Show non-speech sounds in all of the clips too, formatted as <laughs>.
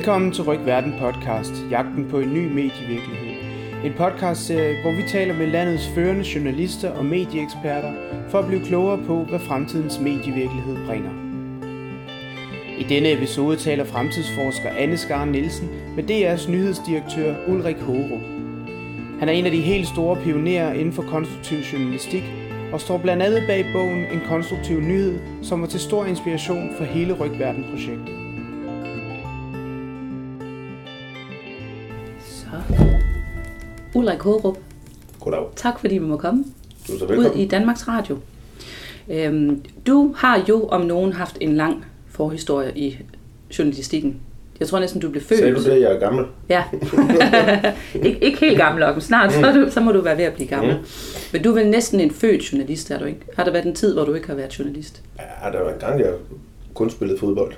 Velkommen til Ryg Verden podcast, jagten på en ny medievirkelighed. En podcast, hvor vi taler med landets førende journalister og medieeksperter for at blive klogere på, hvad fremtidens medievirkelighed bringer. I denne episode taler fremtidsforsker Anne Skar Nielsen med DR's nyhedsdirektør Ulrik Hårup. Han er en af de helt store pionerer inden for konstruktiv journalistik og står blandt andet bag bogen En konstruktiv nyhed, som var til stor inspiration for hele Rygverden-projektet. Ulrik Hårup, Goddag. tak fordi vi må komme Du er så ud velkommen. i Danmarks Radio. Øhm, du har jo om nogen haft en lang forhistorie i journalistikken. Jeg tror næsten, du blev født. Sagde du det, jeg er gammel? Ja. <laughs> Ik- ikke helt gammel nok, men snart så, du, så må du være ved at blive gammel. Mm. Men du er vel næsten en født journalist, er du ikke? Har der været en tid, hvor du ikke har været journalist? Ja, der var en gang, jeg kun spillede fodbold.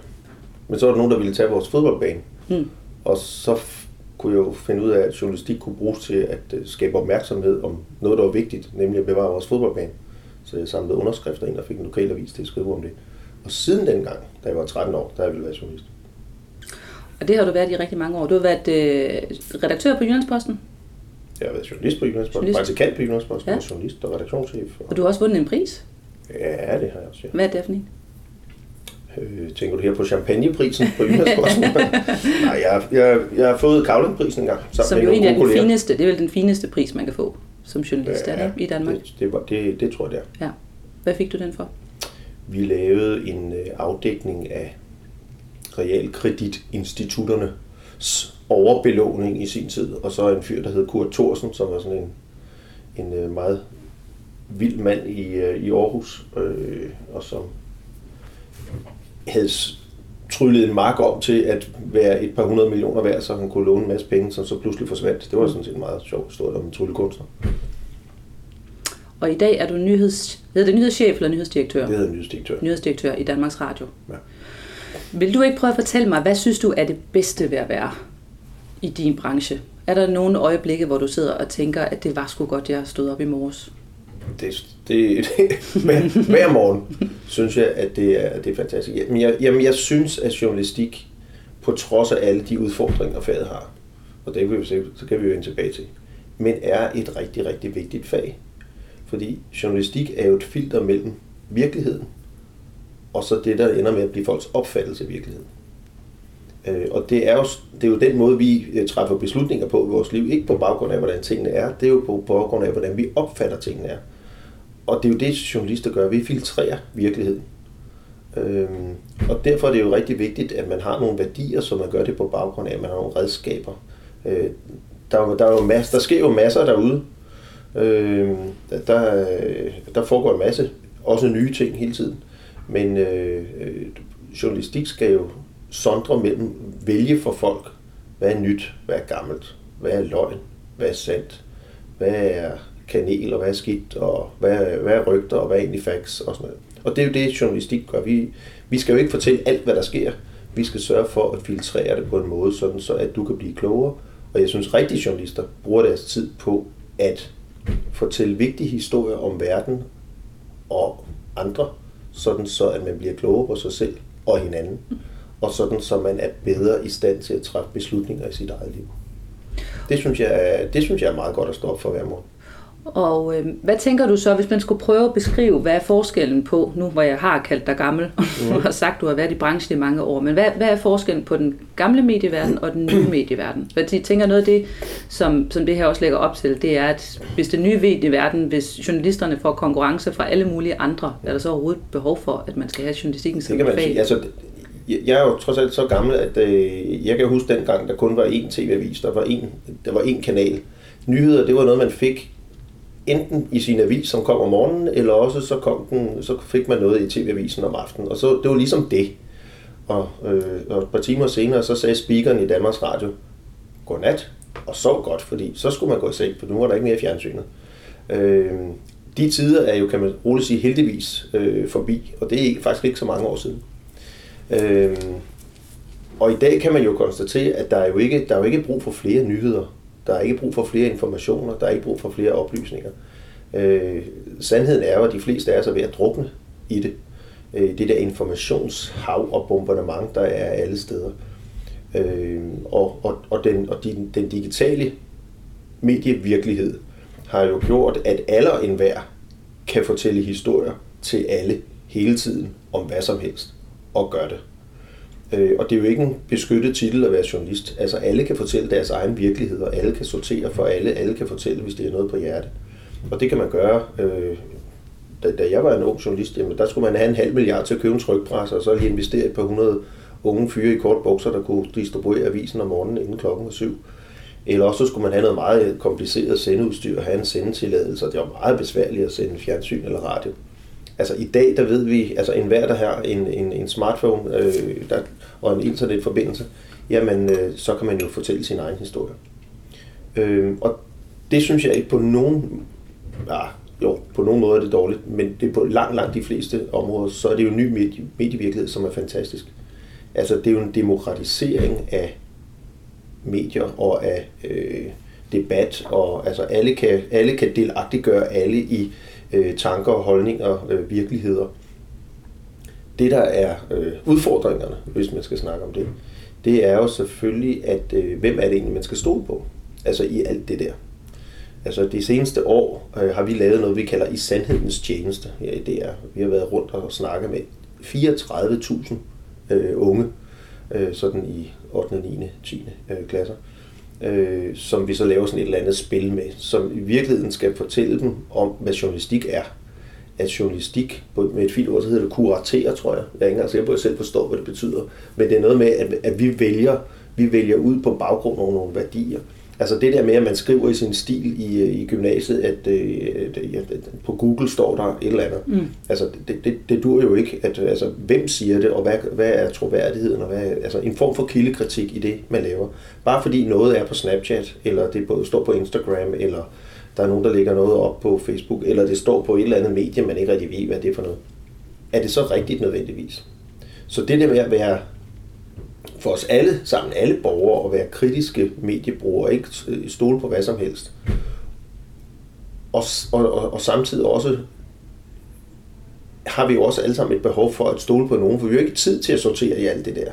Men så var der nogen, der ville tage vores fodboldbane. Mm. Og så kunne jeg jo finde ud af, at journalistik kunne bruges til at øh, skabe opmærksomhed om noget, der var vigtigt, nemlig at bevare vores fodboldbane. Så jeg samlede underskrifter ind og fik en lokalavis til at skrive om det. Og siden dengang, da jeg var 13 år, der har jeg ville være journalist. Og det har du været i rigtig mange år. Du har været øh, redaktør på Jyllandsposten, Jeg har været journalist på Jyllandsposten, Journalist. praktikant på Jyllandsposten, ja. journalist og redaktionschef. Og... og du har også vundet en pris. Ja, det har jeg også, ja. Hvad er det for en? Øh, tænker du her på champagneprisen på Jyllandsposten? <laughs> Nej, jeg, jeg, jeg har fået Kavlingprisen en gang. sammen Som jo egentlig er den kolleger. fineste, det er vel den fineste pris, man kan få som journalist, er det ikke, i Danmark? Det, det, var, det, det tror jeg, det er. Ja. Hvad fik du den for? Vi lavede en øh, afdækning af realkreditinstitutternes overbelåning i sin tid, og så en fyr, der hed Kurt Thorsen, som var sådan en, en øh, meget vild mand i, øh, i Aarhus, øh, og som havde tryllet en mark om til at være et par hundrede millioner værd, så han kunne låne en masse penge, som så pludselig forsvandt. Det var sådan set en meget sjov historie om en tryllekunstner. Og i dag er du nyheds, hedder det nyhedschef eller nyhedsdirektør? Det hedder nyhedsdirektør. Nyhedsdirektør i Danmarks Radio. Ja. Vil du ikke prøve at fortælle mig, hvad synes du er det bedste ved at være i din branche? Er der nogle øjeblikke, hvor du sidder og tænker, at det var sgu godt, jeg stod op i morges? Det, det, <laughs> hver, hver morgen synes jeg, at det er, det er fantastisk. Jamen jeg, jamen, jeg synes, at journalistik, på trods af alle de udfordringer, faget har, og det kan vi så kan vi jo vende tilbage til, men er et rigtig, rigtig vigtigt fag. Fordi journalistik er jo et filter mellem virkeligheden, og så det, der ender med at blive folks opfattelse af virkeligheden. Øh, Og det er, jo, det er jo den måde, vi øh, træffer beslutninger på i vores liv. Ikke på baggrund af, hvordan tingene er. Det er jo på baggrund af, hvordan vi opfatter tingene er. Og det er jo det, journalister gør. Vi filtrerer virkeligheden. Øhm, og derfor er det jo rigtig vigtigt, at man har nogle værdier, som man gør det på baggrund af, at man har nogle redskaber. Øh, der, er der, er jo masser, der sker jo masser derude. Øh, der, der foregår en masse, også nye ting hele tiden. Men øh, øh, journalistik skal jo sondre mellem, vælge for folk, hvad er nyt, hvad er gammelt, hvad er løgn, hvad er sandt, hvad er kanel, og hvad er skidt, og hvad hvad er rygter, og hvad er egentlig facts, og sådan noget. Og det er jo det, journalistik gør. Vi, vi skal jo ikke fortælle alt, hvad der sker. Vi skal sørge for at filtrere det på en måde, sådan så at du kan blive klogere. Og jeg synes, rigtige journalister bruger deres tid på at fortælle vigtige historier om verden og andre, sådan så at man bliver klogere på sig selv og hinanden, og sådan så man er bedre i stand til at træffe beslutninger i sit eget liv. Det synes jeg er, det synes jeg er meget godt at stå op for hver morgen. Og øh, hvad tænker du så, hvis man skulle prøve at beskrive, hvad er forskellen på, nu hvor jeg har kaldt dig gammel, og <laughs> har sagt, du har været i branchen i mange år, men hvad, hvad er forskellen på den gamle medieverden og den nye medieverden? For jeg tænker noget af det, som, som det her også lægger op til, det er, at hvis den nye medieverden, hvis journalisterne får konkurrence fra alle mulige andre, er der så overhovedet behov for, at man skal have journalistikken som fag? sige. Altså, jeg jeg er jo trods alt så gammel, at øh, jeg kan huske dengang, der kun var én tv-avis, der var én, der var én kanal. Nyheder, det var noget, man fik enten i sin avis, som kom om morgenen, eller også så, kom den, så fik man noget i tv-avisen om aftenen. Og så, det var ligesom det. Og, øh, og et par timer senere, så sagde speakeren i Danmarks Radio, godnat, og sov godt, fordi så skulle man gå i seng, for nu var der ikke mere fjernsynet. Øh, de tider er jo, kan man roligt sige, heldigvis øh, forbi, og det er faktisk ikke så mange år siden. Øh, og i dag kan man jo konstatere, at der er jo ikke, der er jo ikke brug for flere nyheder. Der er ikke brug for flere informationer. Der er ikke brug for flere oplysninger. Øh, sandheden er jo, at de fleste af os er ved at drukne i det. Øh, det der informationshav og bombardement, der er alle steder. Øh, og og, og, den, og den, den digitale medievirkelighed har jo gjort, at alle og enhver kan fortælle historier til alle hele tiden om hvad som helst, og gør det. Øh, og det er jo ikke en beskyttet titel at være journalist. Altså alle kan fortælle deres egen virkelighed, og alle kan sortere for alle. Alle kan fortælle, hvis det er noget på hjerte. Og det kan man gøre. Øh, da, da jeg var en ung journalist, jamen, der skulle man have en halv milliard til at købe en trykpresse, og så lige investere på 100 unge fyre i kort bukser, der kunne distribuere avisen om morgenen inden klokken var syv. Eller også så skulle man have noget meget kompliceret sendeudstyr og have en sendetilladelse, og det var meget besværligt at sende fjernsyn eller radio. Altså i dag, der ved vi, altså enhver, der har en, en, en smartphone øh, der, og en internetforbindelse, jamen øh, så kan man jo fortælle sin egen historie. Øh, og det synes jeg ikke på nogen, ja, jo, på nogen måde er det dårligt, men det er på langt, langt de fleste områder, så er det jo en ny medie, medievirkelighed, som er fantastisk. Altså det er jo en demokratisering af medier og af øh, debat, og altså alle kan, alle kan delagtiggøre alle i øh, tanker og holdninger, øh, virkeligheder. Det, der er øh, udfordringerne, hvis man skal snakke om det, det er jo selvfølgelig, at øh, hvem er det egentlig, man skal stole på? Altså i alt det der. Altså de seneste år øh, har vi lavet noget, vi kalder i sandhedens tjeneste her i DR. Vi har været rundt og snakket med 34.000 øh, unge, øh, sådan i 8., 9., 10. Øh, klasser øh, øh, som vi så laver sådan et eller andet spil med, som i virkeligheden skal fortælle dem om, hvad journalistik er. At journalistik, med et fint ord, så hedder det kuratere, tror jeg. Jeg er ikke engang sikker på, at jeg selv forstår, hvad det betyder. Men det er noget med, at, at vi vælger vi vælger ud på baggrund af nogle værdier. Altså det der med, at man skriver i sin stil i, øh, i gymnasiet, at, øh, at, at på Google står der et eller andet. Mm. Altså det, det, det dur jo ikke. At, altså, hvem siger det, og hvad, hvad er troværdigheden? Og hvad, altså en form for kildekritik i det, man laver. Bare fordi noget er på Snapchat, eller det står på Instagram, eller der er nogen, der lægger noget op på Facebook, eller det står på et eller andet medie, man ikke rigtig ved, hvad det er for noget. Er det så rigtigt nødvendigvis? Så det der med at være for os alle sammen, alle borgere, at være kritiske mediebrugere, ikke øh, stole på hvad som helst. Og, og, og, og samtidig også har vi jo også alle sammen et behov for at stole på nogen, for vi har ikke tid til at sortere i alt det der.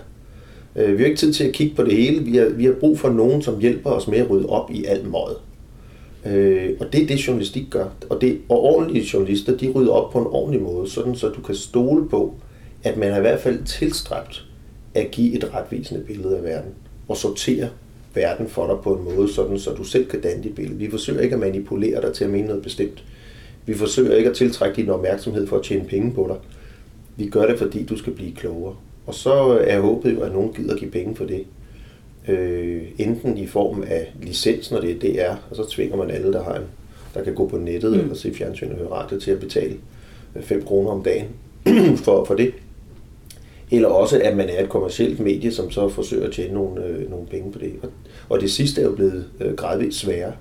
Øh, vi har ikke tid til at kigge på det hele. Vi har, vi har brug for nogen, som hjælper os med at rydde op i alt møget. Øh, og det er det, journalistik gør. Og, det, og ordentlige journalister, de rydder op på en ordentlig måde, sådan så du kan stole på, at man har i hvert fald tilstræbt at give et retvisende billede af verden og sortere verden for dig på en måde, sådan så du selv kan danne dit billede. Vi forsøger ikke at manipulere dig til at mene noget bestemt. Vi forsøger ikke at tiltrække din opmærksomhed for at tjene penge på dig. Vi gør det, fordi du skal blive klogere. Og så er håbet jo, at nogen gider give penge for det. Øh, enten i form af licens, når det er DR, og så tvinger man alle, der har en, der kan gå på nettet mm. eller se fjernsyn og høre radio til at betale 5 kroner om dagen <clears throat> for, for det. Eller også, at man er et kommersielt medie, som så forsøger at tjene nogle, øh, nogle penge på det. Og, og det sidste er jo blevet øh, gradvist sværere,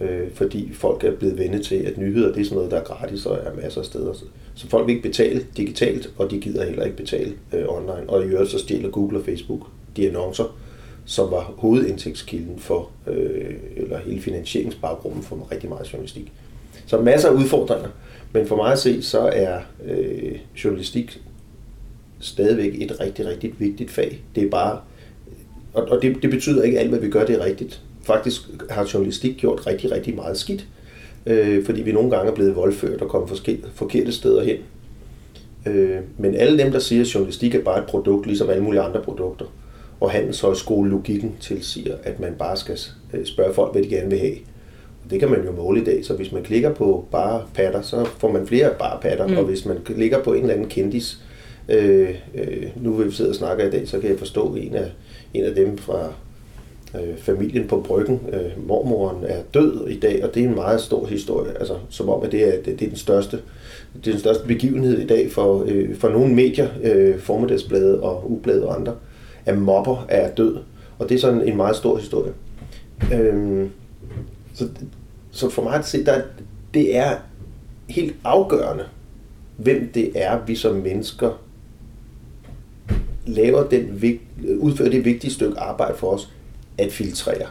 øh, fordi folk er blevet vendt til, at nyheder det er sådan noget, der er gratis og er masser af steder. Så, så folk vil ikke betale digitalt, og de gider heller ikke betale øh, online. Og i øvrigt så stjæler Google og Facebook de annoncer, som var hovedindtægtskilden for, øh, eller hele finansieringsbaggrunden for rigtig meget journalistik. Så masser af udfordringer. Men for mig at se, så er øh, journalistik stadigvæk et rigtig, rigtig vigtigt fag. Det er bare, og, og det, det betyder ikke, alt, hvad vi gør, det er rigtigt. Faktisk har journalistik gjort rigtig, rigtig meget skidt, øh, fordi vi nogle gange er blevet voldført og kommet forkerte steder hen. Øh, men alle dem, der siger, at journalistik er bare et produkt, ligesom alle mulige andre produkter, og handelshøjskole-logikken tilsiger, at man bare skal øh, spørge folk, hvad de gerne vil have. Det kan man jo måle i dag, så hvis man klikker på bare patter, så får man flere bare patter, mm. og hvis man klikker på en eller anden kendis, Øh, øh, nu vil vi sidde og snakke i dag, så kan jeg forstå en af, en af dem fra øh, familien på Bryggen. Øh, mormoren er død i dag, og det er en meget stor historie. Altså, som om, at det er, det, det er den største det er den største begivenhed i dag for, øh, for nogle medier, øh, formiddagsbladet og ubladet og andre, at mobber er død. Og det er sådan en meget stor historie. Øh, så, så for mig at se, der, det er helt afgørende, hvem det er, vi som mennesker laver den, udfører det vigtige stykke arbejde for os, at filtrere.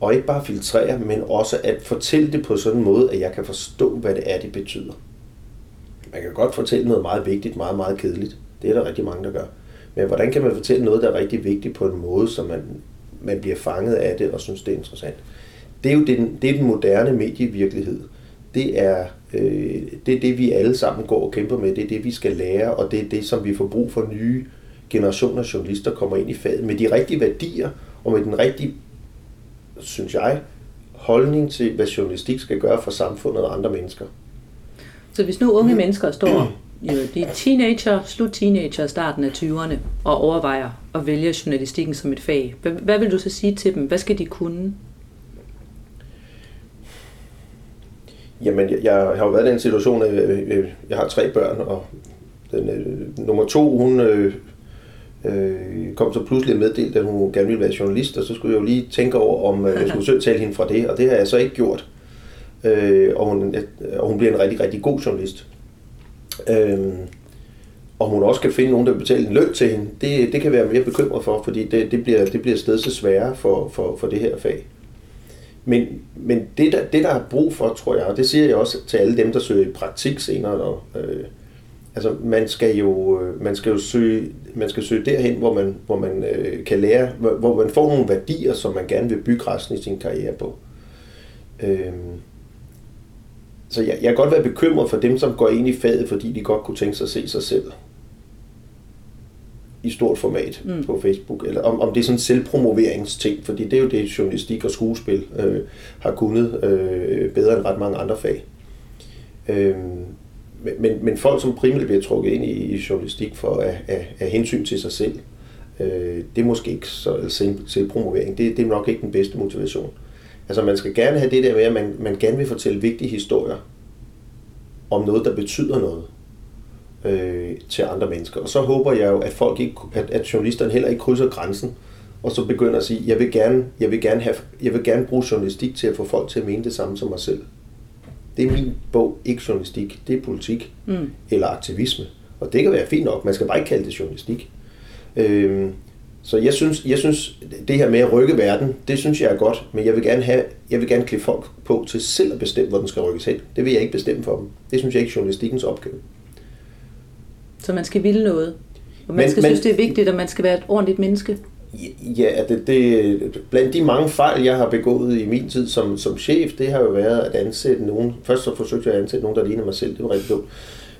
Og ikke bare filtrere, men også at fortælle det på sådan en måde, at jeg kan forstå, hvad det er, det betyder. Man kan godt fortælle noget meget vigtigt, meget, meget kedeligt. Det er der rigtig mange, der gør. Men hvordan kan man fortælle noget, der er rigtig vigtigt på en måde, så man, man bliver fanget af det og synes, det er interessant? Det er jo den, det er den moderne medievirkelighed. Det er, øh, det er det, vi alle sammen går og kæmper med. Det er det, vi skal lære, og det er det, som vi får brug for nye generationer af journalister kommer ind i faget med de rigtige værdier og med den rigtige, synes jeg, holdning til, hvad journalistik skal gøre for samfundet og andre mennesker. Så hvis nu unge mennesker står jo, de er teenager, slut teenager, starten af 20'erne, og overvejer at vælge journalistikken som et fag, hvad, hvad vil du så sige til dem? Hvad skal de kunne? Jamen, jeg, jeg har jo været i den situation, at jeg, jeg har tre børn, og den, øh, nummer to, hun øh, øh, kom så pludselig meddelt, at hun gerne ville være journalist, og så skulle jeg jo lige tænke over, om øh, jeg skulle søge tale hende fra det, og det har jeg så ikke gjort. Øh, og, hun, og hun bliver en rigtig, rigtig god journalist. Øh, og hun også kan finde nogen, der vil betale en løn til hende, det, det kan være mere bekymret for, fordi det, det bliver, det bliver stedet så sværere for, for, for det her fag. Men, men det, der, det, der er brug for, tror jeg, og det siger jeg også til alle dem, der søger i praktik senere, og, øh, altså man skal jo, øh, man skal jo søge, man skal søge derhen, hvor man, hvor man øh, kan lære, hvor, hvor man får nogle værdier, som man gerne vil bygge resten i sin karriere på. Øh, så jeg, jeg kan godt være bekymret for dem, som går ind i faget, fordi de godt kunne tænke sig at se sig selv i stort format mm. på Facebook, eller om, om det er sådan en selvpromoveringsting, fordi det er jo det, journalistik og skuespil øh, har kunnet øh, bedre end ret mange andre fag. Øh, men, men folk, som primært bliver trukket ind i, i journalistik for at, at, at hensyn til sig selv, øh, det er måske ikke så selv, selvpromovering. Det, det er nok ikke den bedste motivation. Altså man skal gerne have det der med, at man, man gerne vil fortælle vigtige historier om noget, der betyder noget øh, til andre mennesker. Og så håber jeg jo, at folk ikke, at, at journalisterne heller ikke krydser grænsen, og så begynder at sige, jeg vil gerne, jeg vil gerne, have, jeg vil gerne bruge journalistik til at få folk til at mene det samme som mig selv. Det er min bog, ikke journalistik. Det er politik mm. eller aktivisme. Og det kan være fint nok, man skal bare ikke kalde det journalistik. Øh, så jeg synes, jeg synes, det her med at rykke verden, det synes jeg er godt, men jeg vil gerne have, jeg vil gerne klippe folk på til selv at bestemme, hvor den skal rykkes hen. Det vil jeg ikke bestemme for dem. Det synes jeg ikke er journalistikkens opgave. Så man skal ville noget. Og man men, skal men, synes, det er vigtigt, at man skal være et ordentligt menneske. Ja, det, det, blandt de mange fejl, jeg har begået i min tid som, som chef, det har jo været at ansætte nogen. Først så forsøgte jeg at ansætte nogen, der ligner mig selv. Det var rigtig dumt.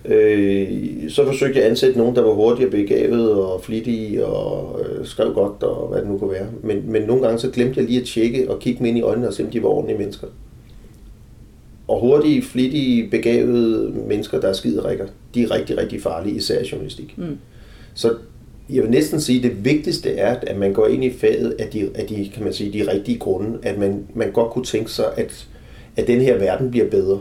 Øh, så forsøgte jeg at ansætte nogen, der var hurtigere begavet og flittige og øh, skrev godt og hvad det nu kunne være. Men, men nogle gange så glemte jeg lige at tjekke og kigge mig ind i øjnene og se, om de var ordentlige mennesker. Og hurtige, flittige, begavede mennesker, der er skiderikker, de er rigtig, rigtig farlige, især i journalistik. Mm. Så jeg vil næsten sige, at det vigtigste er, at man går ind i faget af de, af de, kan man sige, de rigtige grunde. At man, man godt kunne tænke sig, at, at den her verden bliver bedre.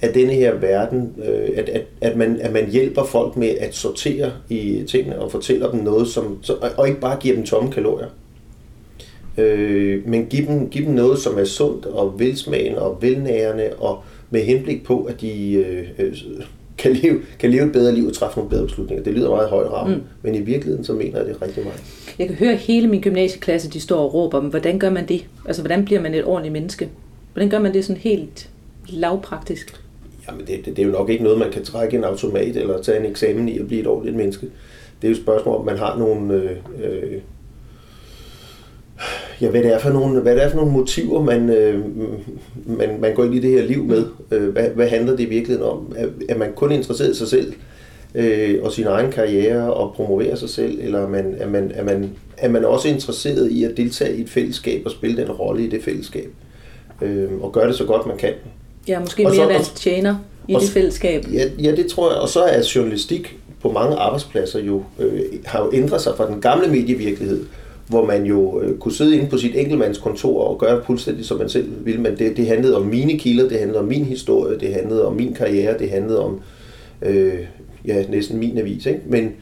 At denne her verden, øh, at, at, at, man, at man hjælper folk med at sortere i tingene og fortæller dem noget, som, og ikke bare giver dem tomme kalorier. Øh, men give dem, give dem noget, som er sundt og velsmagende og velnærende og med henblik på, at de øh, øh, kan, leve, kan leve et bedre liv og træffe nogle bedre beslutninger. Det lyder meget højt ramme, mm. men i virkeligheden så mener jeg det rigtig meget. Jeg kan høre hele min gymnasieklasse, de står og råber, men hvordan gør man det? Altså, hvordan bliver man et ordentligt menneske? Hvordan gør man det sådan helt lavpraktisk? Jamen, det, det, det er jo nok ikke noget, man kan trække en automat eller tage en eksamen i at blive et ordentligt menneske. Det er jo et spørgsmål, om man har nogle... Øh, øh, ja, hvad det er for nogle, hvad det er for nogle motiver, man, øh, man, man går ind i det her liv med. Øh, hvad, hvad handler det i virkeligheden om? Er, er man kun interesseret i sig selv øh, og sin egen karriere og promovere sig selv, eller er man, er, man, er, man, er man også interesseret i at deltage i et fællesskab og spille den rolle i det fællesskab? Øh, og gøre det så godt man kan. Ja, måske og mere være tjener i og, det fællesskab. Ja, ja, det tror jeg. Og så er journalistik på mange arbejdspladser jo, øh, har jo ændret sig fra den gamle medievirkelighed, hvor man jo øh, kunne sidde inde på sit enkeltmandskontor og gøre fuldstændig som man selv ville, men det, det handlede om mine kilder, det handlede om min historie, det handlede om min karriere, det handlede om øh, ja, næsten min avis. Ikke? Men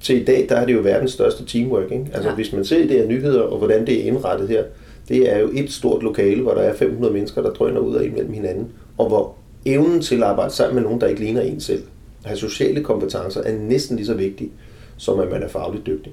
til i dag, der er det jo verdens største teamwork. Ikke? Altså ja. hvis man ser det her nyheder, og hvordan det er indrettet her, det er jo et stort lokale, hvor der er 500 mennesker, der drøner ud af imellem hinanden, og hvor evnen til at arbejde sammen med nogen, der ikke ligner en selv, have sociale kompetencer, er næsten lige så vigtig, som at man er fagligt dygtig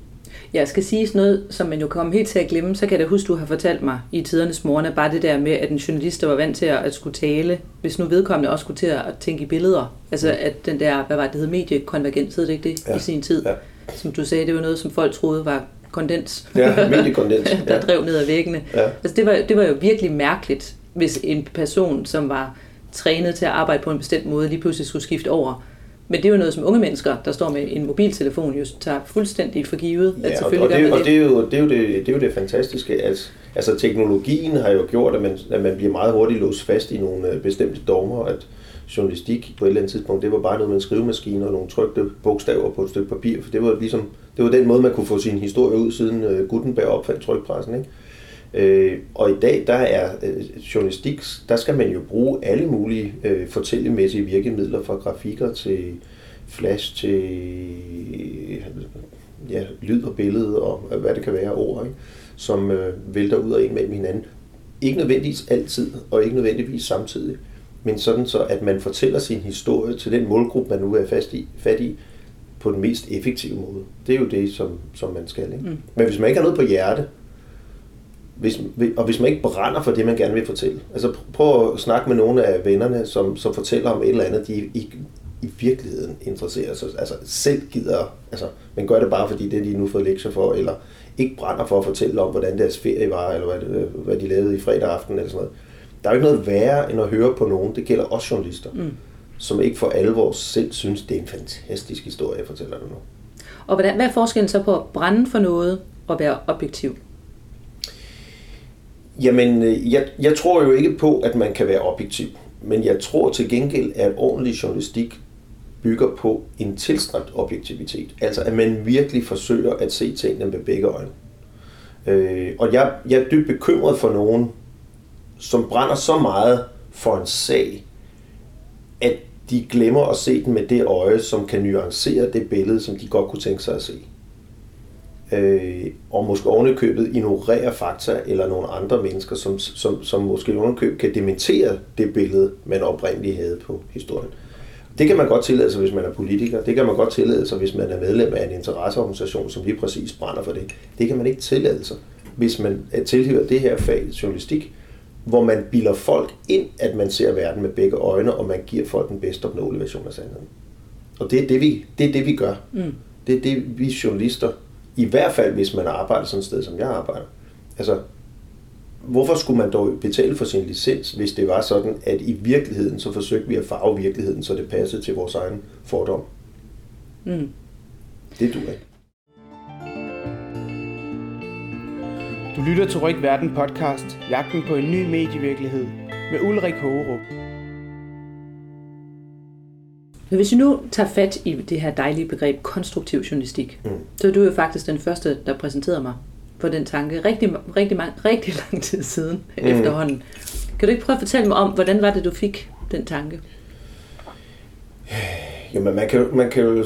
jeg skal sige noget, som man jo kommer helt til at glemme, så kan jeg da huske, du har fortalt mig i tidernes morgen, bare det der med, at en journalist, der var vant til at skulle tale, hvis nu vedkommende også skulle til at tænke i billeder, altså at den der, hvad var det, hed mediekonvergens, hed det ikke det, ja. i sin tid, ja. som du sagde, det var noget, som folk troede var kondens. Ja, mediekondens. <laughs> der ja. drev ned ad væggene. Ja. Altså, det, var, det var jo virkelig mærkeligt, hvis en person, som var trænet til at arbejde på en bestemt måde, lige pludselig skulle skifte over. Men det er jo noget, som unge mennesker, der står med en mobiltelefon, jo tager fuldstændig for givet. Ja, og, og, det, og det, er jo, det, er jo det, det er jo det fantastiske. Altså, altså teknologien har jo gjort, at man, at man bliver meget hurtigt låst fast i nogle øh, bestemte dogmer, at journalistik på et eller andet tidspunkt, det var bare noget med en skrivemaskine og nogle trykte bogstaver på et stykke papir, for det var ligesom, det var den måde, man kunne få sin historie ud, siden uh, Gutenberg opfandt trykpressen, ikke? Øh, og i dag, der er øh, journalistik, der skal man jo bruge alle mulige øh, fortællemæssige virkemidler, fra grafikker til flash til ja, lyd og billede og hvad det kan være ord, ikke? som øh, vælter ud og ind mellem hinanden. Ikke nødvendigvis altid, og ikke nødvendigvis samtidig, men sådan så, at man fortæller sin historie til den målgruppe, man nu er fast i, fat i, på den mest effektive måde. Det er jo det, som, som man skal. Ikke? Mm. Men hvis man ikke har noget på hjerte, hvis, og hvis man ikke brænder for det, man gerne vil fortælle. Altså prøv at snakke med nogle af vennerne, som, som fortæller om et eller andet, de i, i virkeligheden interesserer sig. Altså selv gider, altså man gør det bare fordi det, de nu fået lektier for, eller ikke brænder for at fortælle om, hvordan deres ferie var, eller hvad, hvad de lavede i fredag aften, eller sådan noget. Der er jo ikke noget værre, end at høre på nogen, det gælder også journalister, mm. som ikke for alvor selv synes, det er en fantastisk historie, jeg fortæller dig nu. Og hvordan, hvad er forskellen så på at brænde for noget og være objektiv? Jamen, øh, jeg, jeg tror jo ikke på, at man kan være objektiv. Men jeg tror til gengæld, at ordentlig journalistik bygger på en tilstræbt objektivitet. Altså, at man virkelig forsøger at se tingene med begge øjne. Øh, og jeg, jeg er dybt bekymret for nogen, som brænder så meget for en sag, at de glemmer at se den med det øje, som kan nuancere det billede, som de godt kunne tænke sig at se øh, og måske ovenikøbet ignorere fakta eller nogle andre mennesker, som, som, som måske ovenikøbet kan dementere det billede, man oprindeligt havde på historien. Det kan man godt tillade sig, hvis man er politiker. Det kan man godt tillade sig, hvis man er medlem af en interesseorganisation, som lige præcis brænder for det. Det kan man ikke tillade sig, hvis man tilhører det her fag, journalistik, hvor man bilder folk ind, at man ser verden med begge øjne, og man giver folk den bedste opnåelige version af sandheden. Og det er det, vi, det, er det, vi gør. Mm. Det er det, vi journalister i hvert fald, hvis man arbejder sådan et sted, som jeg arbejder. Altså, hvorfor skulle man dog betale for sin licens, hvis det var sådan, at i virkeligheden, så forsøgte vi at farve virkeligheden, så det passede til vores egen fordom. Mm. Det du ikke. Du lytter til Ryk Verden podcast, jagten på en ny medievirkelighed, med Ulrik Hågerup. Men hvis vi nu tager fat i det her dejlige begreb konstruktiv journalistik, mm. så er du jo faktisk den første, der præsenterede mig for den tanke rigtig, rigtig, mange, rigtig lang tid siden mm. efterhånden. Kan du ikke prøve at fortælle mig om, hvordan var det, du fik den tanke? Jamen, man kan, man kan jo,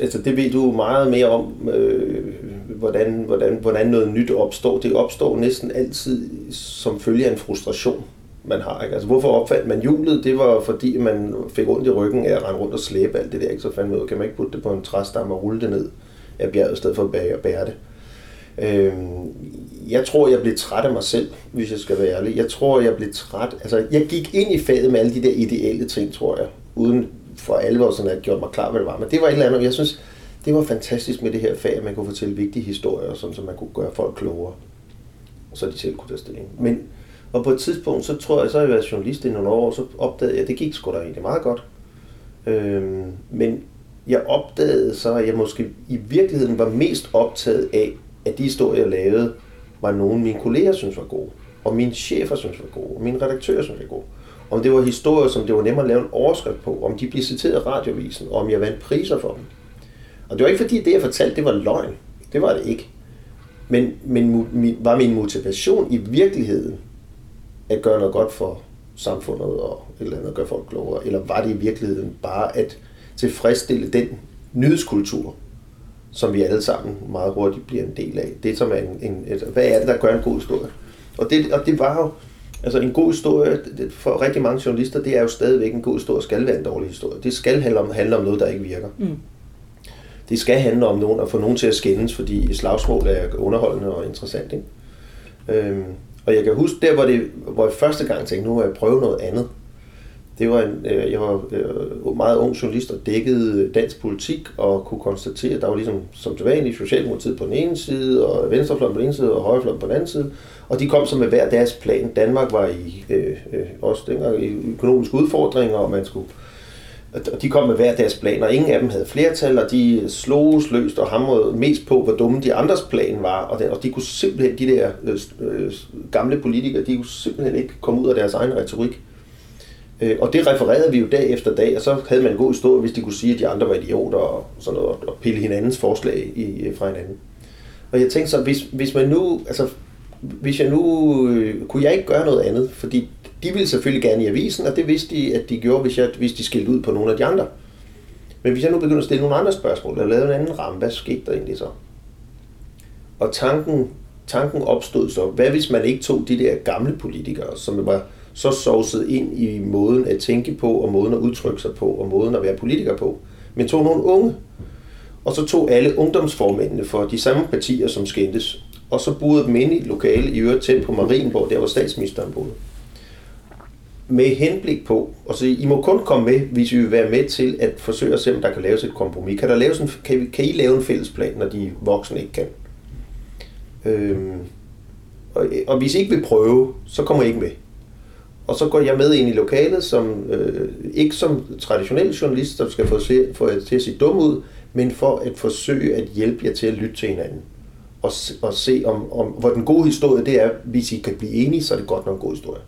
altså det ved du meget mere om, øh, hvordan, hvordan, hvordan noget nyt opstår. Det opstår næsten altid som følge af en frustration man har. Ikke? Altså, hvorfor opfandt man hjulet? Det var fordi, man fik ondt i ryggen af at rende rundt og slæbe alt det der. Ikke? Så fandt man ud, kan man ikke putte det på en træstamme og rulle det ned af bjerget, i stedet for at bære, bære det. Øhm, jeg tror, jeg blev træt af mig selv, hvis jeg skal være ærlig. Jeg tror, jeg blev træt. Altså, jeg gik ind i faget med alle de der ideelle ting, tror jeg. Uden for alvor sådan at gjort mig klar, hvad det var. Men det var et eller andet, jeg synes, det var fantastisk med det her fag, at man kunne fortælle vigtige historier, sådan, så man kunne gøre folk klogere. Og Så de selv kunne tage stilling. Men og på et tidspunkt, så tror jeg, så har jeg været journalist i nogle år, og så opdagede jeg, at det gik sgu da egentlig meget godt. Øhm, men jeg opdagede så, at jeg måske i virkeligheden var mest optaget af, at de historier, jeg lavede, var nogen, mine kolleger synes var gode, og mine chefer synes var gode, og mine redaktører synes var gode. Om det var historier, som det var nemmere at lave en overskrift på, om de blev citeret i radiovisen, og om jeg vandt priser for dem. Og det var ikke fordi, det jeg fortalte, det var løgn. Det var det ikke. Men, men var min motivation i virkeligheden at gøre noget godt for samfundet og et eller andet at gøre folk klogere? Eller var det i virkeligheden bare at tilfredsstille den nyhedskultur, som vi alle sammen meget hurtigt bliver en del af? Det som er en, en et, hvad er det, der gør en god historie? Og det, og det var jo, altså en god historie, for rigtig mange journalister, det er jo stadigvæk en god historie, skal være en dårlig historie. Det skal handle om, handle om noget, der ikke virker. Mm. Det skal handle om nogen, at få nogen til at skændes, fordi slagsmål er underholdende og interessant. Ikke? Øhm, og jeg kan huske, der hvor, det, hvor jeg første gang tænkte, nu må jeg prøve noget andet. det var en, øh, jeg var øh, meget ung journalist og dækkede dansk politik og kunne konstatere, at der var ligesom som sædvanligt Socialdemokratiet på den ene side, og Venstrefløjen på den ene side, og Højrefløjen på den anden side. Og de kom så med hver deres plan. Danmark var i øh, øh, også dengang i økonomiske udfordringer, og man skulle og de kom med hver deres plan, og ingen af dem havde flertal, og de sloges løst og hamrede mest på, hvor dumme de andres plan var. Og, og de kunne simpelthen, de der øh, øh gamle politikere, de kunne simpelthen ikke komme ud af deres egen retorik. Øh, og det refererede vi jo dag efter dag, og så havde man en god historie, hvis de kunne sige, at de andre var idioter og, sådan noget, og pille hinandens forslag i, øh, fra hinanden. Og jeg tænkte så, hvis, hvis man nu, altså, hvis jeg nu, øh, kunne jeg ikke gøre noget andet, fordi de ville selvfølgelig gerne i avisen, og det vidste de, at de gjorde, hvis, jeg, hvis de skilte ud på nogle af de andre. Men hvis jeg nu begynder at stille nogle andre spørgsmål, eller lavede en anden ramme, hvad skete der egentlig så? Og tanken, tanken opstod så, hvad hvis man ikke tog de der gamle politikere, som var så sovset ind i måden at tænke på, og måden at udtrykke sig på, og måden at være politiker på, men tog nogle unge, og så tog alle ungdomsformændene for de samme partier, som skændtes, og så boede dem ind i et lokale i øvrigt tæt på Marienborg, der hvor statsministeren boede med henblik på, og så I må kun komme med, hvis I vil være med til at forsøge at se, om der kan laves et kompromis. Kan, der laves en, kan, kan I lave en fællesplan, når de voksne ikke kan? Øhm, og, og hvis I ikke vil prøve, så kommer I ikke med. Og så går jeg med ind i lokalet, som øh, ikke som traditionel journalist, der skal få, se, få til at se dum ud, men for at forsøge at hjælpe jer til at lytte til hinanden. Og, og se, om, om, hvor den gode historie det er, hvis I kan blive enige, så er det godt nok en god historie.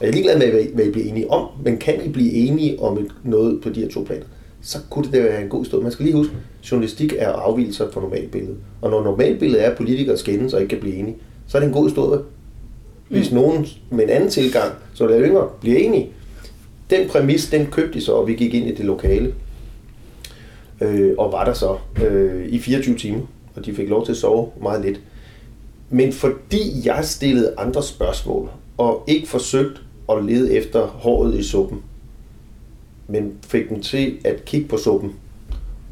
Jeg er ligeglad med, hvad I bliver enige om, men kan I blive enige om noget på de her to planer, så kunne det da være en god stund. Man skal lige huske, journalistik er afvielser for normalbilledet. Og når normalbilledet er, at politikere skændes og ikke kan blive enige, så er det en god historie. Hvis mm. nogen med en anden tilgang, så er det yngre, bliver enige. Den præmis, den købte de så, og vi gik ind i det lokale. Øh, og var der så øh, i 24 timer, og de fik lov til at sove meget lidt. Men fordi jeg stillede andre spørgsmål, og ikke forsøgt at lede efter håret i suppen, men fik dem til at kigge på suppen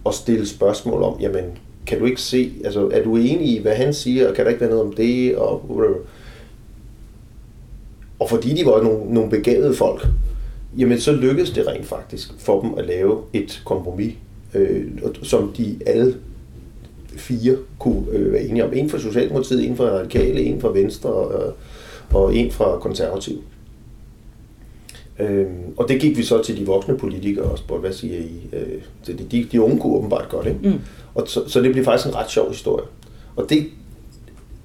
og stille spørgsmål om, jamen, kan du ikke se, altså, er du enig i, hvad han siger, og kan der ikke være noget om det, og og fordi de var nogle, nogle begavede folk, jamen så lykkedes det rent faktisk for dem at lave et kompromis, øh, som de alle fire kunne øh, være enige om. En fra Socialdemokratiet, en fra Radikale, en fra Venstre og, og en fra Konservativ. Øhm, og det gik vi så til de voksne politikere og spurgte, hvad siger I? Øh, de, de, de unge kunne åbenbart godt, ikke? Mm. Og så, så det blev faktisk en ret sjov historie. Og det,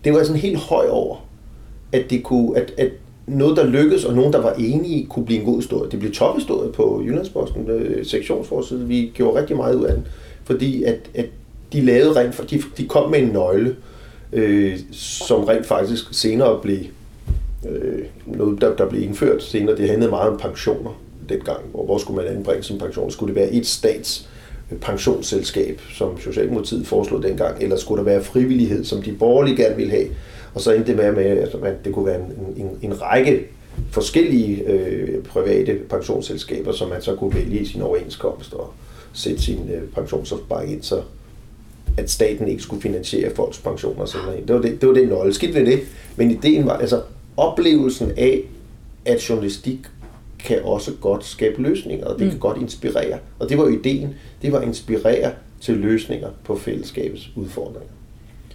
det var sådan helt høj over, at, det kunne, at, at noget, der lykkedes, og nogen, der var enige, kunne blive en god historie. Det blev tophistorie på Jyllandsposten, øh, sektionsforsiden. Vi gjorde rigtig meget ud af den, fordi at, at de lavede rent, for de, de kom med en nøgle, øh, som rent faktisk senere blev øh, noget, der, der blev indført senere. Det handlede meget om pensioner dengang. Hvor, hvor skulle man anbringe sin pension? Skulle det være et stats øh, pensionsselskab, som Socialdemokratiet foreslog dengang, eller skulle der være frivillighed, som de borgerlige gerne ville have? Og så endte det med, at det kunne være en, en, en række forskellige øh, private pensionsselskaber, som man så kunne vælge i sin overenskomst og sætte sin øh, pensionsopsparing ind, så at staten ikke skulle finansiere folks pensioner senere. Det var det, det, var det nøgle. Skidt ved det. Men ideen var, altså oplevelsen af, at journalistik kan også godt skabe løsninger, og det mm. kan godt inspirere. Og det var ideen, det var at inspirere til løsninger på fællesskabets udfordringer.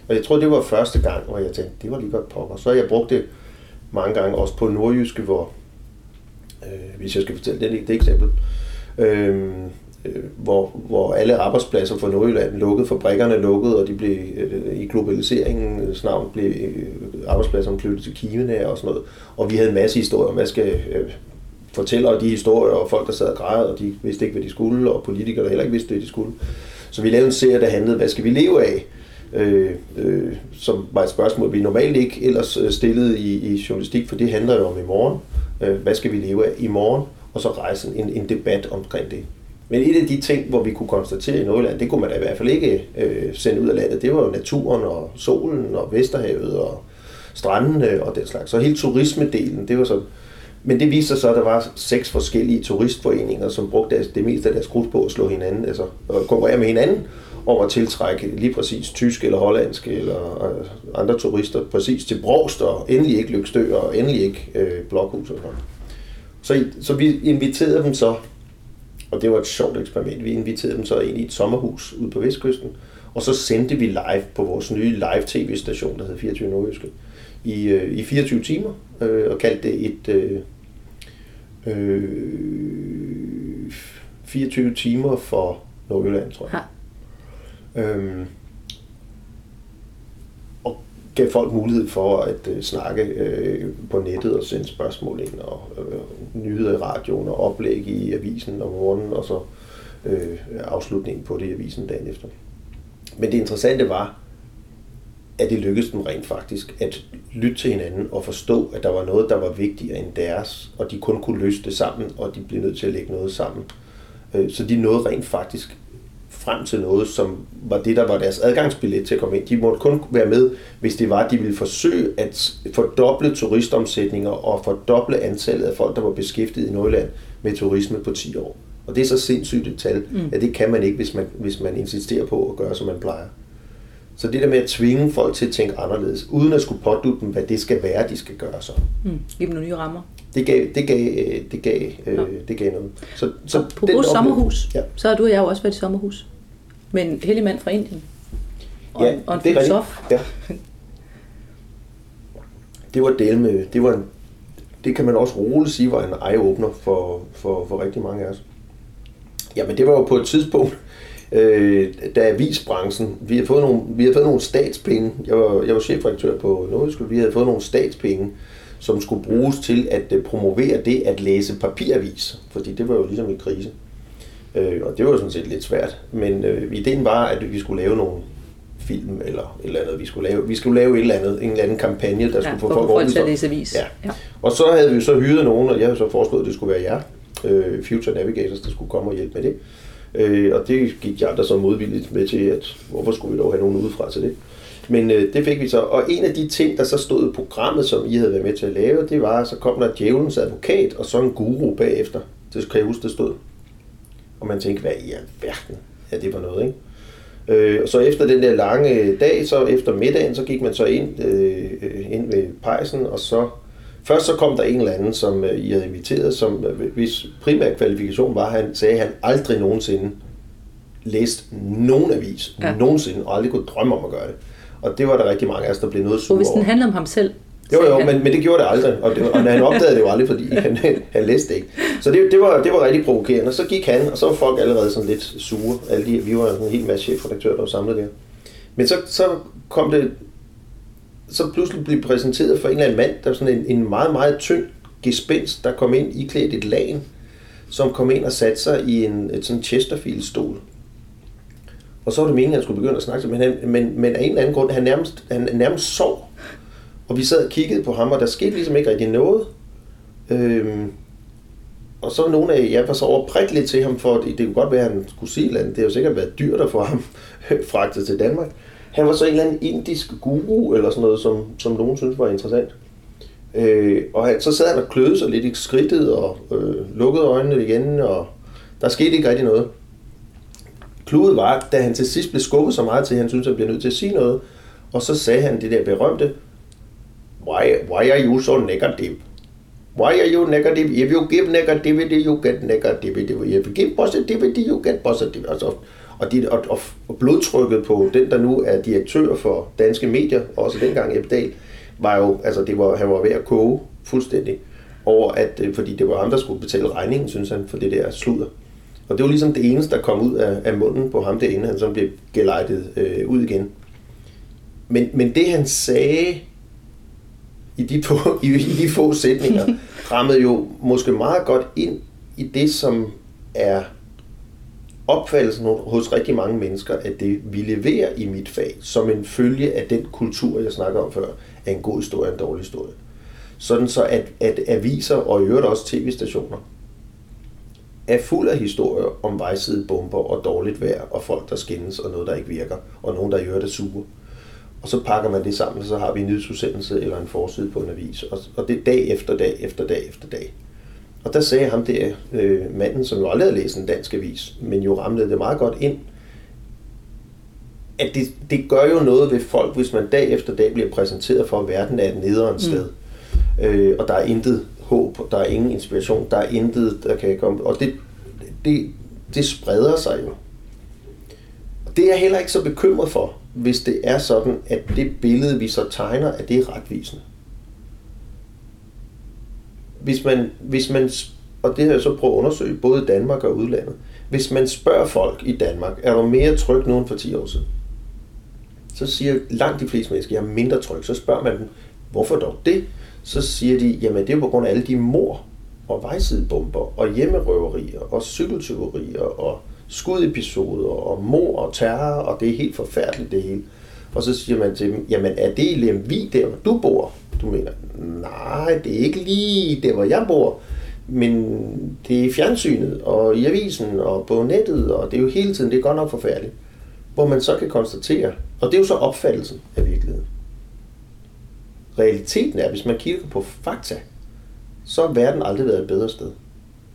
Og jeg tror, det var første gang, hvor jeg tænkte, det var lige godt pokker. Så jeg brugt det mange gange, også på nordjyske, hvor, øh, hvis jeg skal fortælle det, det eksempel, øh, øh, hvor, hvor alle arbejdspladser for Nordjylland lukkede, fabrikkerne lukkede, og de blev øh, i globaliseringens navn blev øh, arbejdspladserne flyttet til Kina og sådan noget. Og vi havde en masse historier, man skal øh, fortælle de historier, og folk, der sad og græd, og de vidste ikke, hvad de skulle, og politikere, der heller ikke vidste, hvad de skulle. Så vi lavede en serie, der handlede, hvad skal vi leve af? Øh, øh, som var et spørgsmål, vi normalt ikke ellers øh, stillede i, i journalistik, for det handler jo om i morgen. Øh, hvad skal vi leve af i morgen? Og så rejse en, en debat omkring det. Men et af de ting, hvor vi kunne konstatere i Nordjylland, det kunne man da i hvert fald ikke øh, sende ud af landet, det var jo naturen og solen og Vesterhavet og strandene og den slags. Så hele turismedelen, det var så... Men det viste sig så, at der var seks forskellige turistforeninger, som brugte deres, det meste af deres krudt på at slå hinanden, altså at konkurrere med hinanden om at tiltrække lige præcis tyske eller hollandske eller øh, andre turister præcis til Brogst og endelig ikke Lykstø og endelig ikke øh, Blokhus og sådan Så, så vi inviterede dem så, og det var et sjovt eksperiment, vi inviterede dem så ind i et sommerhus ude på Vestkysten, og så sendte vi live på vores nye live tv-station, der hedder 24 Nordjyske, i, øh, i 24 timer, øh, og kaldte det et øh, øh, 24 timer for Nordjylland, tror jeg. Ja. Øhm, gav folk mulighed for at øh, snakke øh, på nettet og sende spørgsmål ind, og øh, nyheder i radioen og oplæg i avisen om morgenen, og så øh, afslutningen på det i avisen dagen efter. Men det interessante var, at det lykkedes dem rent faktisk at lytte til hinanden og forstå, at der var noget, der var vigtigere end deres, og de kun kunne løse det sammen, og de blev nødt til at lægge noget sammen. Øh, så de nåede rent faktisk frem til noget, som var det, der var deres adgangsbillet til at komme ind. De måtte kun være med, hvis det var, at de ville forsøge at fordoble turistomsætninger og fordoble antallet af folk, der var beskæftiget i Nordjylland med turisme på 10 år. Og det er så sindssygt et tal, mm. at det kan man ikke, hvis man, hvis man insisterer på at gøre, som man plejer. Så det der med at tvinge folk til at tænke anderledes, uden at skulle pådutte dem, hvad det skal være, de skal gøre så. Mm. Giv dem nogle nye rammer. Det gav, det gav, det gav, øh, det gav noget. Så, så på den sommerhus, ja. så har du og jeg jo også været i sommerhus. Med en heldig mand fra Indien. Og, ja, og en det er filosof. Ja. Det var del med, det var en, det kan man også roligt sige var en eye-opener for, for, for rigtig mange af os. Jamen det var jo på et tidspunkt, øh, da avisbranchen, vi havde fået nogle, vi havde fået nogle statspenge, jeg var, jeg var chefredaktør på Nordjysk, vi havde fået nogle statspenge, som skulle bruges til at øh, promovere det at læse papiravis, fordi det var jo ligesom i krise. Øh, og det var jo sådan set lidt svært, men øh, ideen var, at vi skulle lave nogle film eller et eller andet. Vi skulle lave, vi skulle lave et eller andet, en eller anden kampagne, der ja, skulle få folk over til at læse avis. Ja. ja. Og så havde vi så hyret nogen, og jeg havde så foreslået, at det skulle være jer, øh, Future Navigators, der skulle komme og hjælpe med det. Øh, og det gik jeg andre så modvilligt med til, at hvorfor skulle vi dog have nogen udefra til det. Men øh, det fik vi så. Og en af de ting, der så stod i programmet, som I havde været med til at lave, det var, så kom der djævelens advokat, og så en guru bagefter. Det kan jeg huske, det stod. Og man tænkte, hvad i alverden? Ja, det var noget, ikke? Øh, og så efter den der lange dag, så efter middagen, så gik man så ind, øh, ind ved pejsen, og så Først så kom der en eller anden, som øh, I havde inviteret, som øh, hvis primær kvalifikation var, han sagde, at han aldrig nogensinde læst nogen avis, ja. nogensinde, og aldrig kunne drømme om at gøre det. Og det var der rigtig mange af os, der blev noget sure Og hvis den handler om ham selv, jo, jo, men, men det gjorde det aldrig, og, det, og han opdagede det jo aldrig, fordi han, <laughs> han læste det ikke. Så det, det, var, det var rigtig provokerende. Så gik han, og så var folk allerede sådan lidt sure. Alle de, vi var en hel masse chefredaktører, der var samlet der. Men så, så kom det så pludselig blive præsenteret for en eller anden mand, der er sådan en, en meget, meget tynd gespenst, der kom ind i klædt et lagen, som kom ind og satte sig i en et sådan Chesterfield-stol. Og så var det meningen, at han skulle begynde at snakke, men, han, men, men af en eller anden grund, han nærmest, han nærmest sov. Og vi sad og kiggede på ham, og der skete ligesom ikke rigtig noget. Øhm, og så nogle af jer var så over lidt til ham, for det, det kunne godt være, at han skulle sige noget. Det har jo sikkert været dyrt at få ham <laughs> fragtet til Danmark. Han var så en eller anden indisk guru, eller sådan noget, som, som nogen synes var interessant. Øh, og han, så sad han og kløede sig lidt i skridtet, og øh, lukkede øjnene igen, og der skete ikke rigtig noget. Kludet var, da han til sidst blev skubbet så meget til, at han syntes, at han blev nødt til at sige noget, og så sagde han det der berømte, why, why are you so negative? Why are you negative? If you give negativity, you get negativity. If you give positivity, you get positivity. Altså, og, de, og, og, blodtrykket på den, der nu er direktør for danske medier, også dengang Ebdal, var jo, altså det var, han var ved at koge fuldstændig over, at, øh, fordi det var ham, der skulle betale regningen, synes han, for det der sludder. Og det var ligesom det eneste, der kom ud af, af munden på ham derinde, han som blev gelejtet øh, ud igen. Men, men det han sagde i de, få, <laughs> i, i de få sætninger, <laughs> rammede jo måske meget godt ind i det, som er opfattelsen hos rigtig mange mennesker, at det vi leverer i mit fag, som en følge af den kultur, jeg snakker om før, er en god historie og en dårlig historie. Sådan så, at, at aviser og i øvrigt også tv-stationer er fuld af historier om vejsidebomber og dårligt vejr og folk, der skændes og noget, der ikke virker, og nogen, der i øvrigt er sure. Og så pakker man det sammen, og så har vi en nyhedsudsendelse eller en forside på en avis. Og, og det er dag efter dag efter dag efter dag. Og der sagde ham der, øh, manden, som jo aldrig havde læst en dansk avis, men jo ramlede det meget godt ind, at det, det gør jo noget ved folk, hvis man dag efter dag bliver præsenteret for, at verden er et nederen sted. Mm. Øh, og der er intet håb, der er ingen inspiration, der er intet, der kan komme. Og det, det, det spreder sig jo. Og det er jeg heller ikke så bekymret for, hvis det er sådan, at det billede, vi så tegner, at det er retvisende. Hvis man, hvis man, og det har jeg så prøvet at undersøge, både i Danmark og udlandet, hvis man spørger folk i Danmark, er du mere tryg nu end for 10 år siden? Så siger langt de fleste mennesker, jeg er mindre tryg. Så spørger man dem, hvorfor dog det? Så siger de, jamen det er på grund af alle de mor og vejsidebomber og hjemmerøverier og cykeltyverier og skudepisoder og mor og terror, og det er helt forfærdeligt det hele. Og så siger man til dem, jamen er det i Lemvi, der hvor du bor? Du mener, nej, det er ikke lige der, hvor jeg bor, men det er i fjernsynet og i avisen og på nettet, og det er jo hele tiden, det er godt nok forfærdeligt. Hvor man så kan konstatere, og det er jo så opfattelsen af virkeligheden. Realiteten er, hvis man kigger på fakta, så har verden aldrig været et bedre sted.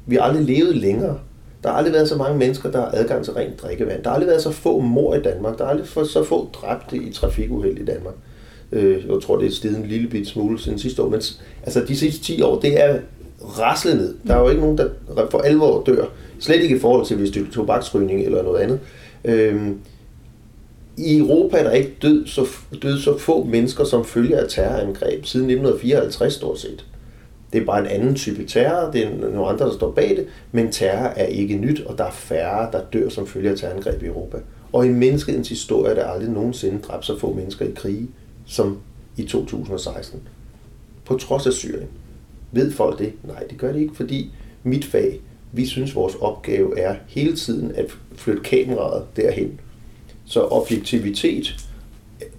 Vi har aldrig levet længere. Der har aldrig været så mange mennesker, der har adgang til rent drikkevand. Der har aldrig været så få mor i Danmark. Der har aldrig været så få dræbte i trafikuheld i Danmark. Øh, jeg tror, det er steget en lille bit smule siden sidste år. Men altså, de sidste 10 år, det er raslet ned. Der er jo ikke nogen, der for alvor dør. Slet ikke i forhold til, hvis det er tobaksrygning eller noget andet. Øh, i Europa er der ikke død så, død så få mennesker, som følger af terrorangreb siden 1954 stort set. Det er bare en anden type terror, det er nogle andre, der står bag det, men terror er ikke nyt, og der er færre, der dør som følge af terrorangreb i Europa. Og i menneskehedens historie er der aldrig nogensinde dræbt så få mennesker i krige, som i 2016. På trods af Syrien. Ved folk det? Nej, det gør det ikke, fordi mit fag, vi synes vores opgave er hele tiden at flytte kameraet derhen. Så objektivitet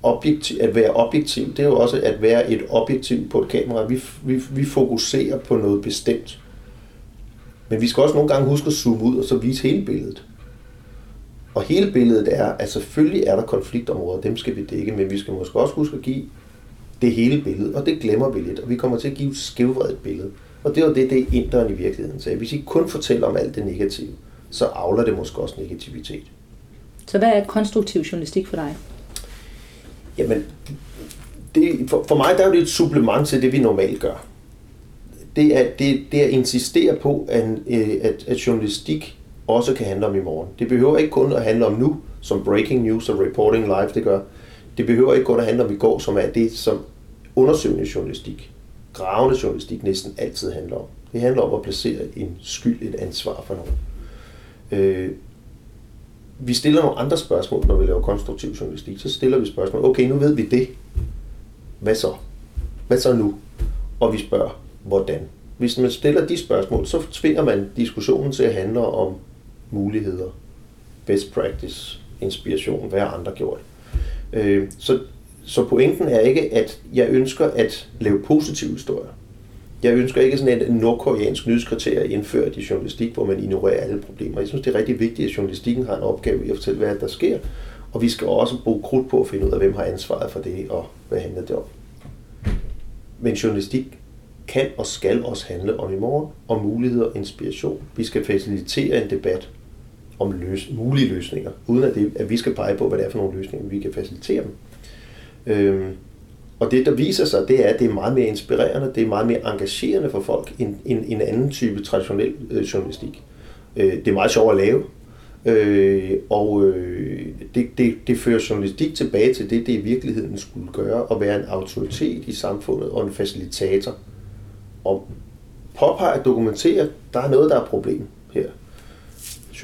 objektiv, at være objektiv, det er jo også at være et objektiv på et kamera. Vi, vi, vi fokuserer på noget bestemt. Men vi skal også nogle gange huske at zoome ud og så vise hele billedet. Og hele billedet er, at selvfølgelig er der konfliktområder, dem skal vi dække, men vi skal måske også huske at give det hele billede, og det glemmer vi lidt, og vi kommer til at give et skævvredet billede. Og det var det, det inderen i virkeligheden sagde. Hvis I kun fortæller om alt det negative, så afler det måske også negativitet. Så hvad er konstruktiv journalistik for dig? Jamen, det, for, for mig der er det et supplement til det, vi normalt gør. Det er, det, det er at insistere på, at, øh, at, at journalistik også kan handle om i morgen. Det behøver ikke kun at handle om nu, som breaking news og reporting live det gør. Det behøver ikke kun at handle om i går, som er det, som undersøgende journalistik, gravende journalistik næsten altid handler om. Det handler om at placere en skyld, et ansvar for nogen. Øh, vi stiller nogle andre spørgsmål, når vi laver konstruktiv journalistik. Så stiller vi spørgsmål, okay, nu ved vi det. Hvad så? Hvad så nu? Og vi spørger, hvordan? Hvis man stiller de spørgsmål, så tvinger man diskussionen til at handle om muligheder, best practice, inspiration, hvad har andre gjort. Øh, så, så pointen er ikke, at jeg ønsker at lave positive historier. Jeg ønsker ikke sådan et nordkoreansk nyhedskriterie indført i journalistik, hvor man ignorerer alle problemer. Jeg synes, det er rigtig vigtigt, at journalistikken har en opgave i at fortælle, hvad der sker. Og vi skal også bruge krudt på at finde ud af, hvem har ansvaret for det, og hvad handler det om. Men journalistik kan og skal også handle om i morgen, om muligheder og inspiration. Vi skal facilitere en debat om løs, mulige løsninger, uden at, det, at vi skal pege på, hvad det er for nogle løsninger, vi kan facilitere dem. Øhm, og det, der viser sig, det er, at det er meget mere inspirerende, det er meget mere engagerende for folk end, end en anden type traditionel øh, journalistik. Øh, det er meget sjovt at lave, øh, og øh, det, det, det fører journalistik tilbage til det, det i virkeligheden skulle gøre, at være en autoritet i samfundet og en facilitator. Og påpege og dokumentere, der er noget, der er problem her.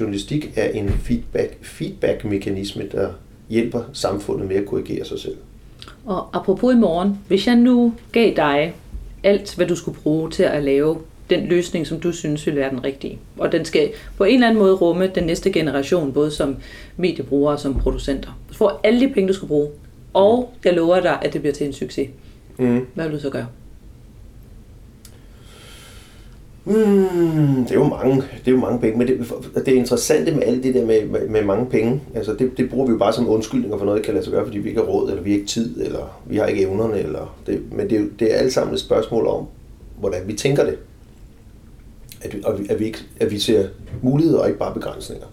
Journalistik er en feedback, feedback-mekanisme, der hjælper samfundet med at korrigere sig selv. Og apropos i morgen, hvis jeg nu gav dig alt, hvad du skulle bruge til at lave den løsning, som du synes vil være den rigtige. Og den skal på en eller anden måde rumme den næste generation, både som mediebrugere og som producenter. Du får alle de penge, du skal bruge. Og jeg lover dig, at det bliver til en succes. Mm. Hvad vil du så gøre? Mm, det er jo mange, det er jo mange penge, men det, det er interessante med alt det der med, med, med mange penge. Altså det, det bruger vi jo bare som undskyldninger for noget, der kan lade sig gøre, fordi vi ikke har råd, eller vi har ikke tid, eller vi har ikke evnerne, eller det, men det, det er alt sammen et spørgsmål om, hvordan vi tænker det. At, at, vi, at, vi, ikke, at vi ser muligheder og ikke bare begrænsninger.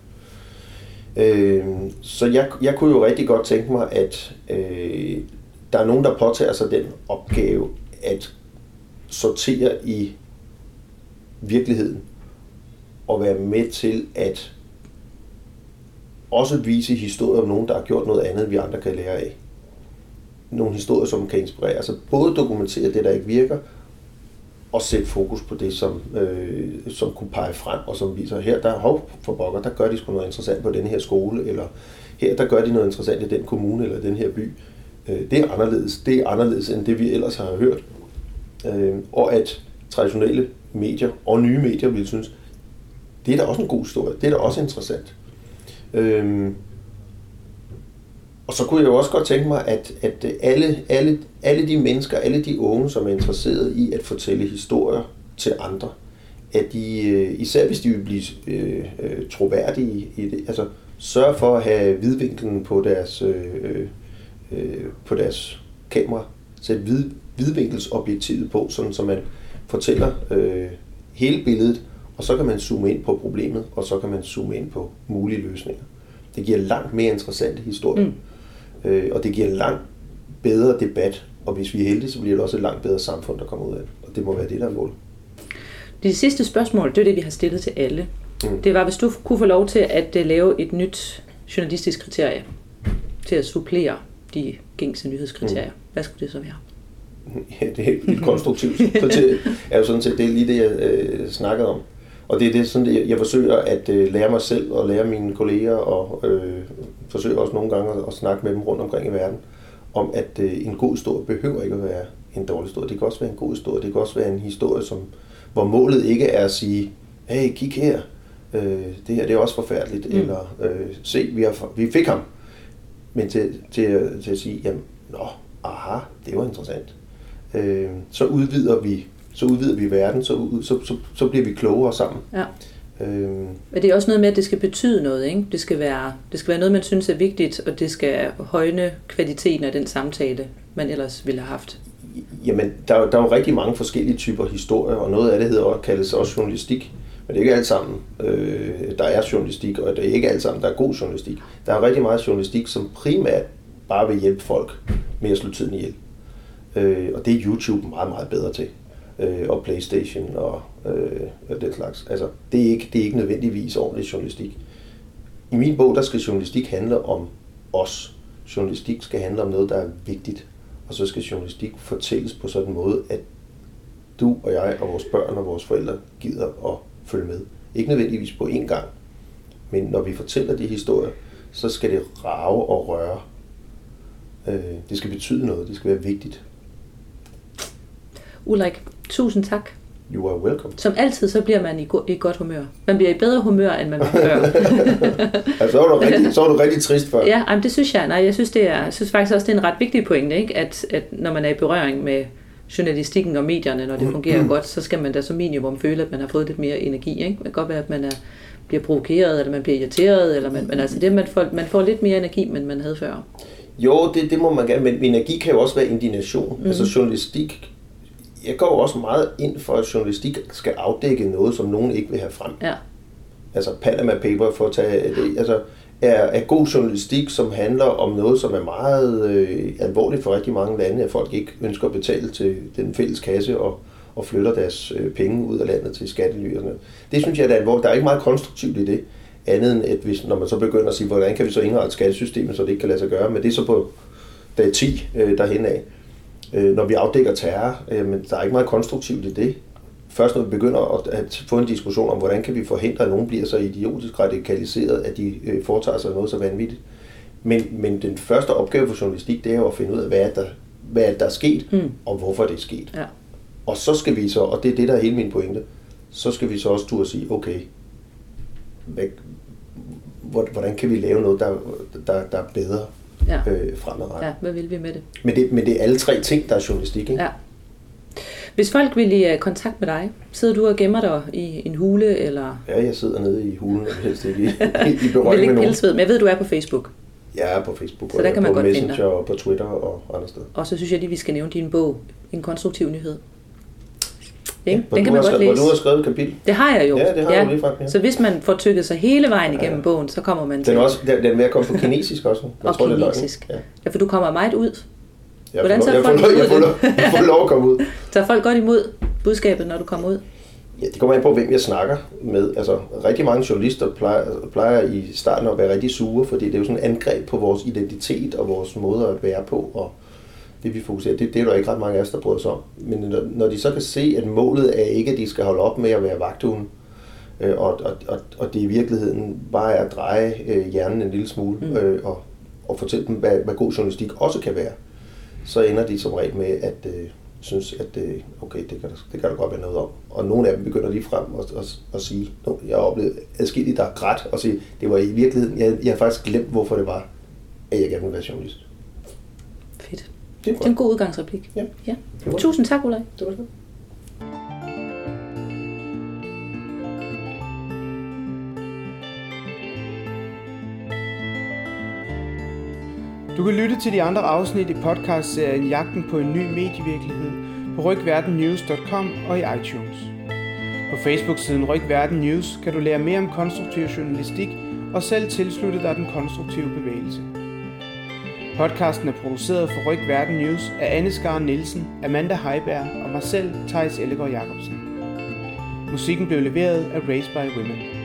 Øh, så jeg, jeg kunne jo rigtig godt tænke mig, at øh, der er nogen, der påtager sig den opgave at sortere i virkeligheden og være med til at også vise historier om nogen, der har gjort noget andet, end vi andre kan lære af. Nogle historier, som kan inspirere. Altså både dokumentere det, der ikke virker, og sætte fokus på det, som, øh, som kunne pege frem, og som viser, her der hov for bokker, der gør de sgu noget interessant på den her skole, eller her der gør de noget interessant i den kommune eller den her by. Øh, det er anderledes. Det er anderledes end det, vi ellers har hørt. Øh, og at traditionelle medier og nye medier vil synes, det er da også en god historie. Det er da også interessant. Øhm, og så kunne jeg jo også godt tænke mig, at, at alle, alle, alle de mennesker, alle de unge, som er interesseret i at fortælle historier til andre, at de, øh, især hvis de vil blive øh, øh, troværdige i det, altså sørge for at have vidvinklen på deres, øh, øh, øh, på deres kamera, sætte vid, vidvinkelsobjektivet på, sådan så man fortæller øh, hele billedet, og så kan man zoome ind på problemet, og så kan man zoome ind på mulige løsninger. Det giver langt mere interessante historier. Mm. Øh, og det giver langt bedre debat, og hvis vi er heldige, så bliver det også et langt bedre samfund, der kommer ud af det. Og det må være det, der er målet. De sidste spørgsmål, det er det, vi har stillet til alle. Mm. Det var, hvis du kunne få lov til at uh, lave et nyt journalistisk kriterie til at supplere de gængse nyhedskriterier. Mm. Hvad skulle det så være? Ja, det er et konstruktivt <laughs> kriterie. er jo sådan set, det er lige det, jeg øh, snakkede om. Og det er det, sådan, det, jeg forsøger at øh, lære mig selv og lære mine kolleger og øh, forsøger også nogle gange at, snakke med dem rundt omkring i verden om, at øh, en god historie behøver ikke at være en dårlig historie. Det kan også være en god historie. Det kan også være en historie, som, hvor målet ikke er at sige, hey, kig her, øh, det her det er også forfærdeligt, mm. eller øh, se, vi, har, vi fik ham. Men til, til, til at sige, jamen, nå, aha, det var interessant. Øh, så udvider vi så udvider vi verden, så, så, så, så bliver vi klogere sammen. Ja. Øhm. Men det er også noget med, at det skal betyde noget. Ikke? Det, skal være, det skal være noget, man synes er vigtigt, og det skal højne kvaliteten af den samtale, man ellers ville have haft. Jamen, der, der er jo rigtig mange forskellige typer historier, og noget af det hedder, kaldes også journalistik. Men det er ikke alt sammen, øh, der er journalistik, og det er ikke alt sammen, der er god journalistik. Der er rigtig meget journalistik, som primært bare vil hjælpe folk med at slå tiden ihjel. Øh, og det er YouTube meget, meget bedre til øh, og Playstation og øh, den slags. Altså, det er, ikke, det er ikke nødvendigvis ordentlig journalistik. I min bog, der skal journalistik handle om os. Journalistik skal handle om noget, der er vigtigt. Og så skal journalistik fortælles på sådan en måde, at du og jeg og vores børn og vores forældre gider at følge med. Ikke nødvendigvis på én gang, men når vi fortæller de historier, så skal det rave og røre. Øh, det skal betyde noget, det skal være vigtigt. Ulrik, Tusind tak. You are welcome. Som altid, så bliver man i, go- i godt humør. Man bliver i bedre humør, end man var før. <laughs> <laughs> altså, så var du rigtig, så var du rigtig trist før. Ja, jamen, det synes jeg. Nej, jeg synes, det er, jeg synes faktisk også, det er en ret vigtig pointe, ikke? At, at når man er i berøring med journalistikken og medierne, når det fungerer mm. godt, så skal man da som minimum føle, at man har fået lidt mere energi. Ikke? Det kan godt være, at man er, bliver provokeret, eller man bliver irriteret, eller man, men altså det, man får, man får lidt mere energi, end man havde før. Jo, det, det må man gerne, men energi kan jo også være indignation. Mm. Altså journalistik jeg går også meget ind for, at journalistik skal afdække noget, som nogen ikke vil have frem. Ja. Altså Panama Paper for at tage det. Altså, er, er god journalistik, som handler om noget, som er meget øh, alvorligt for rigtig mange lande, at folk ikke ønsker at betale til den fælles kasse og, og flytter deres øh, penge ud af landet til skattely. Det synes jeg, der er alvorligt. Der er ikke meget konstruktivt i det, andet end at hvis, når man så begynder at sige, hvordan kan vi så indrette skattesystemet, så det ikke kan lade sig gøre, men det er så på dag 10 øh, derhen af øh, når vi afdækker terror, øh, men der er ikke meget konstruktivt i det. Først når vi begynder at, at få en diskussion om, hvordan kan vi forhindre, at nogen bliver så idiotisk radikaliseret, at de øh, foretager sig noget så vanvittigt. Men, men den første opgave for journalistik, det er jo at finde ud af, hvad er der, hvad er der er sket, mm. og hvorfor det er sket. Ja. Og så skal vi så, og det er det, der er hele min pointe, så skal vi så også turde sige, okay, hvad, hvordan kan vi lave noget, der, der, der er bedre ja. øh, fremadrettet. Ja, hvad vil vi med det? Men, det? men det er alle tre ting, der er journalistik, ikke? Ja. Hvis folk vil i uh, kontakt med dig, sidder du og gemmer dig i en hule, eller? Ja, jeg sidder nede i hulen, og helst ikke i, <laughs> i berøring med nogen. Men jeg ved, du er på Facebook. Jeg er på Facebook, så der kan man på godt Messenger og på Twitter og andre steder. Og så synes jeg lige, vi skal nævne din bog, En konstruktiv nyhed. Ikke? Ja, den kan man godt læse. Hvor du har skrevet et kapitel. Det har jeg jo. Ja, det har ja. du lige frem, ja. Så hvis man får tykket sig hele vejen igennem ja, bogen, så kommer man til... Den er, også, den, er ved at komme på kinesisk også. Jeg og tror, kinesisk. Det er ja. ja, for du kommer meget ud. Jeg Hvordan folk jeg, får, jeg, får lov, jeg får lov at komme ud. <laughs> tager folk godt imod budskabet, når du kommer ud? Ja, det kommer an på, hvem jeg snakker med. Altså, rigtig mange journalister plejer, plejer i starten at være rigtig sure, fordi det er jo sådan et angreb på vores identitet og vores måde at være på, og det vi fokuserer, det, det er der ikke ret mange af os, der bryder sig om. Men når, når de så kan se, at målet er ikke, at de skal holde op med at være vagthunde, øh, og, og, og, og det i virkeligheden bare er at dreje øh, hjernen en lille smule, mm. øh, og, og fortælle dem, hvad, hvad god journalistik også kan være, så ender de som regel med at øh, synes, at øh, okay, det kan, det kan der godt være noget om. Og nogle af dem begynder lige frem at, at, at sige, jeg har oplevet adskilligt, der er grædt, og sige, det var i virkeligheden, jeg, jeg har faktisk glemt, hvorfor det var, at jeg gerne ville være journalist. Det er, det er en god udgangsreplik. Ja. ja. Tusind tak, Ulrik. Det var det. Du kan lytte til de andre afsnit i podcastserien Jagten på en ny medievirkelighed på rygverdennews.com og i iTunes. På Facebook-siden Rygverden News kan du lære mere om konstruktiv journalistik og selv tilslutte dig den konstruktive bevægelse. Podcasten er produceret for Ryg Verden News af Anne Skar Nielsen, Amanda Heiberg og mig selv, Thijs Ellegaard Jacobsen. Musikken blev leveret af Race by Women.